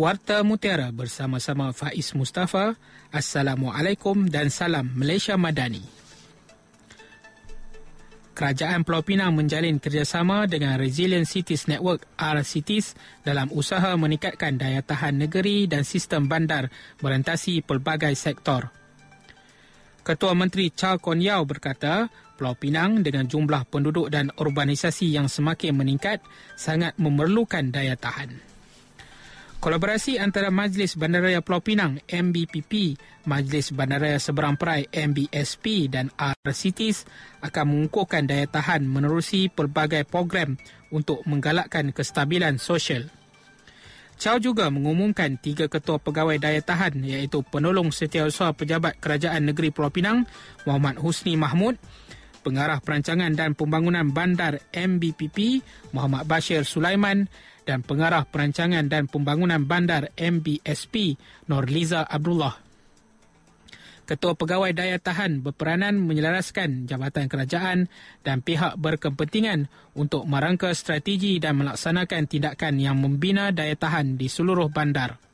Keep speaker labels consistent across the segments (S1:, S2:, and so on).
S1: Warta Mutiara bersama-sama Faiz Mustafa. Assalamualaikum dan salam Malaysia Madani. Kerajaan Pulau Pinang menjalin kerjasama dengan Resilient Cities Network RCities dalam usaha meningkatkan daya tahan negeri dan sistem bandar merentasi pelbagai sektor. Ketua Menteri Chow Kon Yao berkata, Pulau Pinang dengan jumlah penduduk dan urbanisasi yang semakin meningkat sangat memerlukan daya tahan. Kolaborasi antara Majlis Bandaraya Pulau Pinang MBPP, Majlis Bandaraya Seberang Perai MBSP dan RCTs akan mengukuhkan daya tahan menerusi pelbagai program untuk menggalakkan kestabilan sosial. Chow juga mengumumkan tiga ketua pegawai daya tahan iaitu penolong setiausaha pejabat kerajaan negeri Pulau Pinang Muhammad Husni Mahmud, pengarah perancangan dan pembangunan bandar MBPP Muhammad Bashir Sulaiman dan pengarah perancangan dan pembangunan bandar MBSP Norliza Abdullah. Ketua Pegawai Daya Tahan berperanan menyelaraskan jabatan kerajaan dan pihak berkepentingan untuk merangka strategi dan melaksanakan tindakan yang membina daya tahan di seluruh bandar.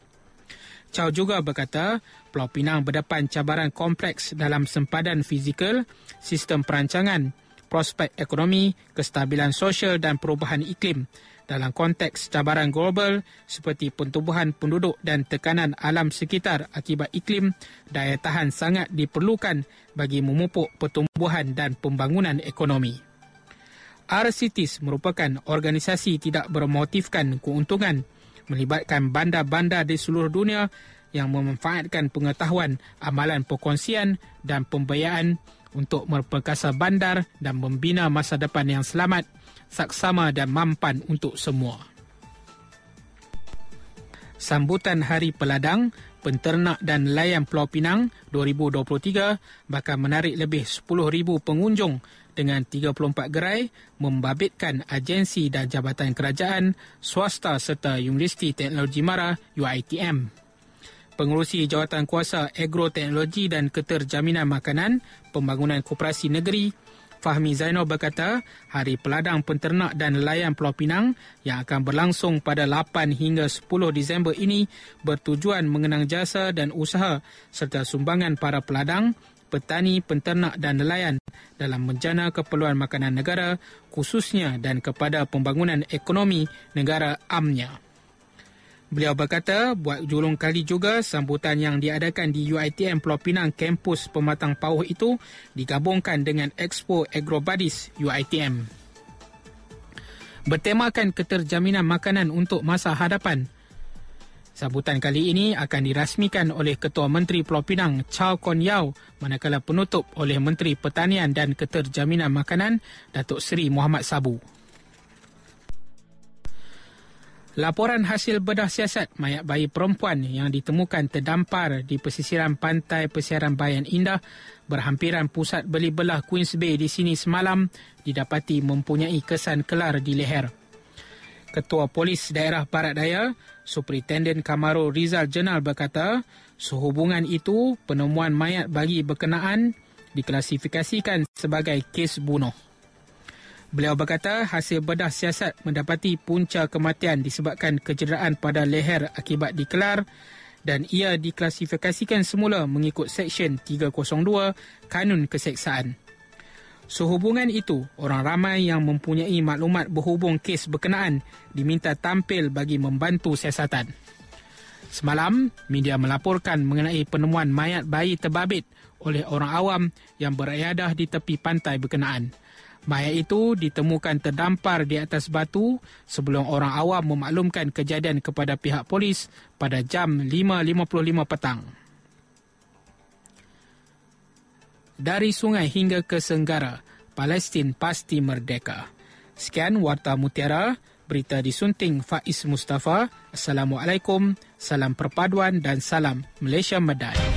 S1: Chow juga berkata, Pulau Pinang berdepan cabaran kompleks dalam sempadan fizikal, sistem perancangan, prospek ekonomi, kestabilan sosial dan perubahan iklim dalam konteks cabaran global seperti pertumbuhan penduduk dan tekanan alam sekitar akibat iklim, daya tahan sangat diperlukan bagi memupuk pertumbuhan dan pembangunan ekonomi. RCTs merupakan organisasi tidak bermotifkan keuntungan melibatkan bandar-bandar di seluruh dunia yang memanfaatkan pengetahuan, amalan perkongsian dan pembiayaan untuk memperkasa bandar dan membina masa depan yang selamat saksama dan mampan untuk semua. Sambutan Hari Peladang, Penternak dan Nelayan Pulau Pinang 2023 bakal menarik lebih 10,000 pengunjung dengan 34 gerai membabitkan agensi dan jabatan kerajaan, swasta serta Universiti Teknologi Mara UITM. Pengurusi Jawatan Kuasa Agroteknologi dan Keterjaminan Makanan, Pembangunan Koperasi Negeri Fahmi Zainal berkata, Hari Peladang Penternak dan Nelayan Pulau Pinang yang akan berlangsung pada 8 hingga 10 Disember ini bertujuan mengenang jasa dan usaha serta sumbangan para peladang, petani, penternak dan nelayan dalam menjana keperluan makanan negara khususnya dan kepada pembangunan ekonomi negara amnya. Beliau berkata, buat julung kali juga sambutan yang diadakan di UITM Pulau Pinang kampus pematang pauh itu digabungkan dengan Expo Agrobuddies UITM. Bertemakan keterjaminan makanan untuk masa hadapan. Sambutan kali ini akan dirasmikan oleh Ketua Menteri Pulau Pinang Chow Kon Yao manakala penutup oleh Menteri Pertanian dan Keterjaminan Makanan Datuk Seri Muhammad Sabu. Laporan hasil bedah siasat mayat bayi perempuan yang ditemukan terdampar di pesisiran pantai Pesiaran Bayan Indah berhampiran pusat beli belah Queens Bay di sini semalam didapati mempunyai kesan kelar di leher. Ketua Polis Daerah Barat Daya, Superintendent Kamaro Rizal Jenal berkata, sehubungan itu penemuan mayat bagi berkenaan diklasifikasikan sebagai kes bunuh. Beliau berkata hasil bedah siasat mendapati punca kematian disebabkan kecederaan pada leher akibat dikelar dan ia diklasifikasikan semula mengikut Seksyen 302 Kanun Keseksaan. Sehubungan itu, orang ramai yang mempunyai maklumat berhubung kes berkenaan diminta tampil bagi membantu siasatan. Semalam, media melaporkan mengenai penemuan mayat bayi terbabit oleh orang awam yang beriadah di tepi pantai berkenaan. Mayat itu ditemukan terdampar di atas batu sebelum orang awam memaklumkan kejadian kepada pihak polis pada jam 5.55 petang. Dari sungai hingga ke Senggara, Palestin pasti merdeka. Sekian Warta Mutiara, berita disunting Faiz Mustafa. Assalamualaikum, salam perpaduan dan salam Malaysia Medai.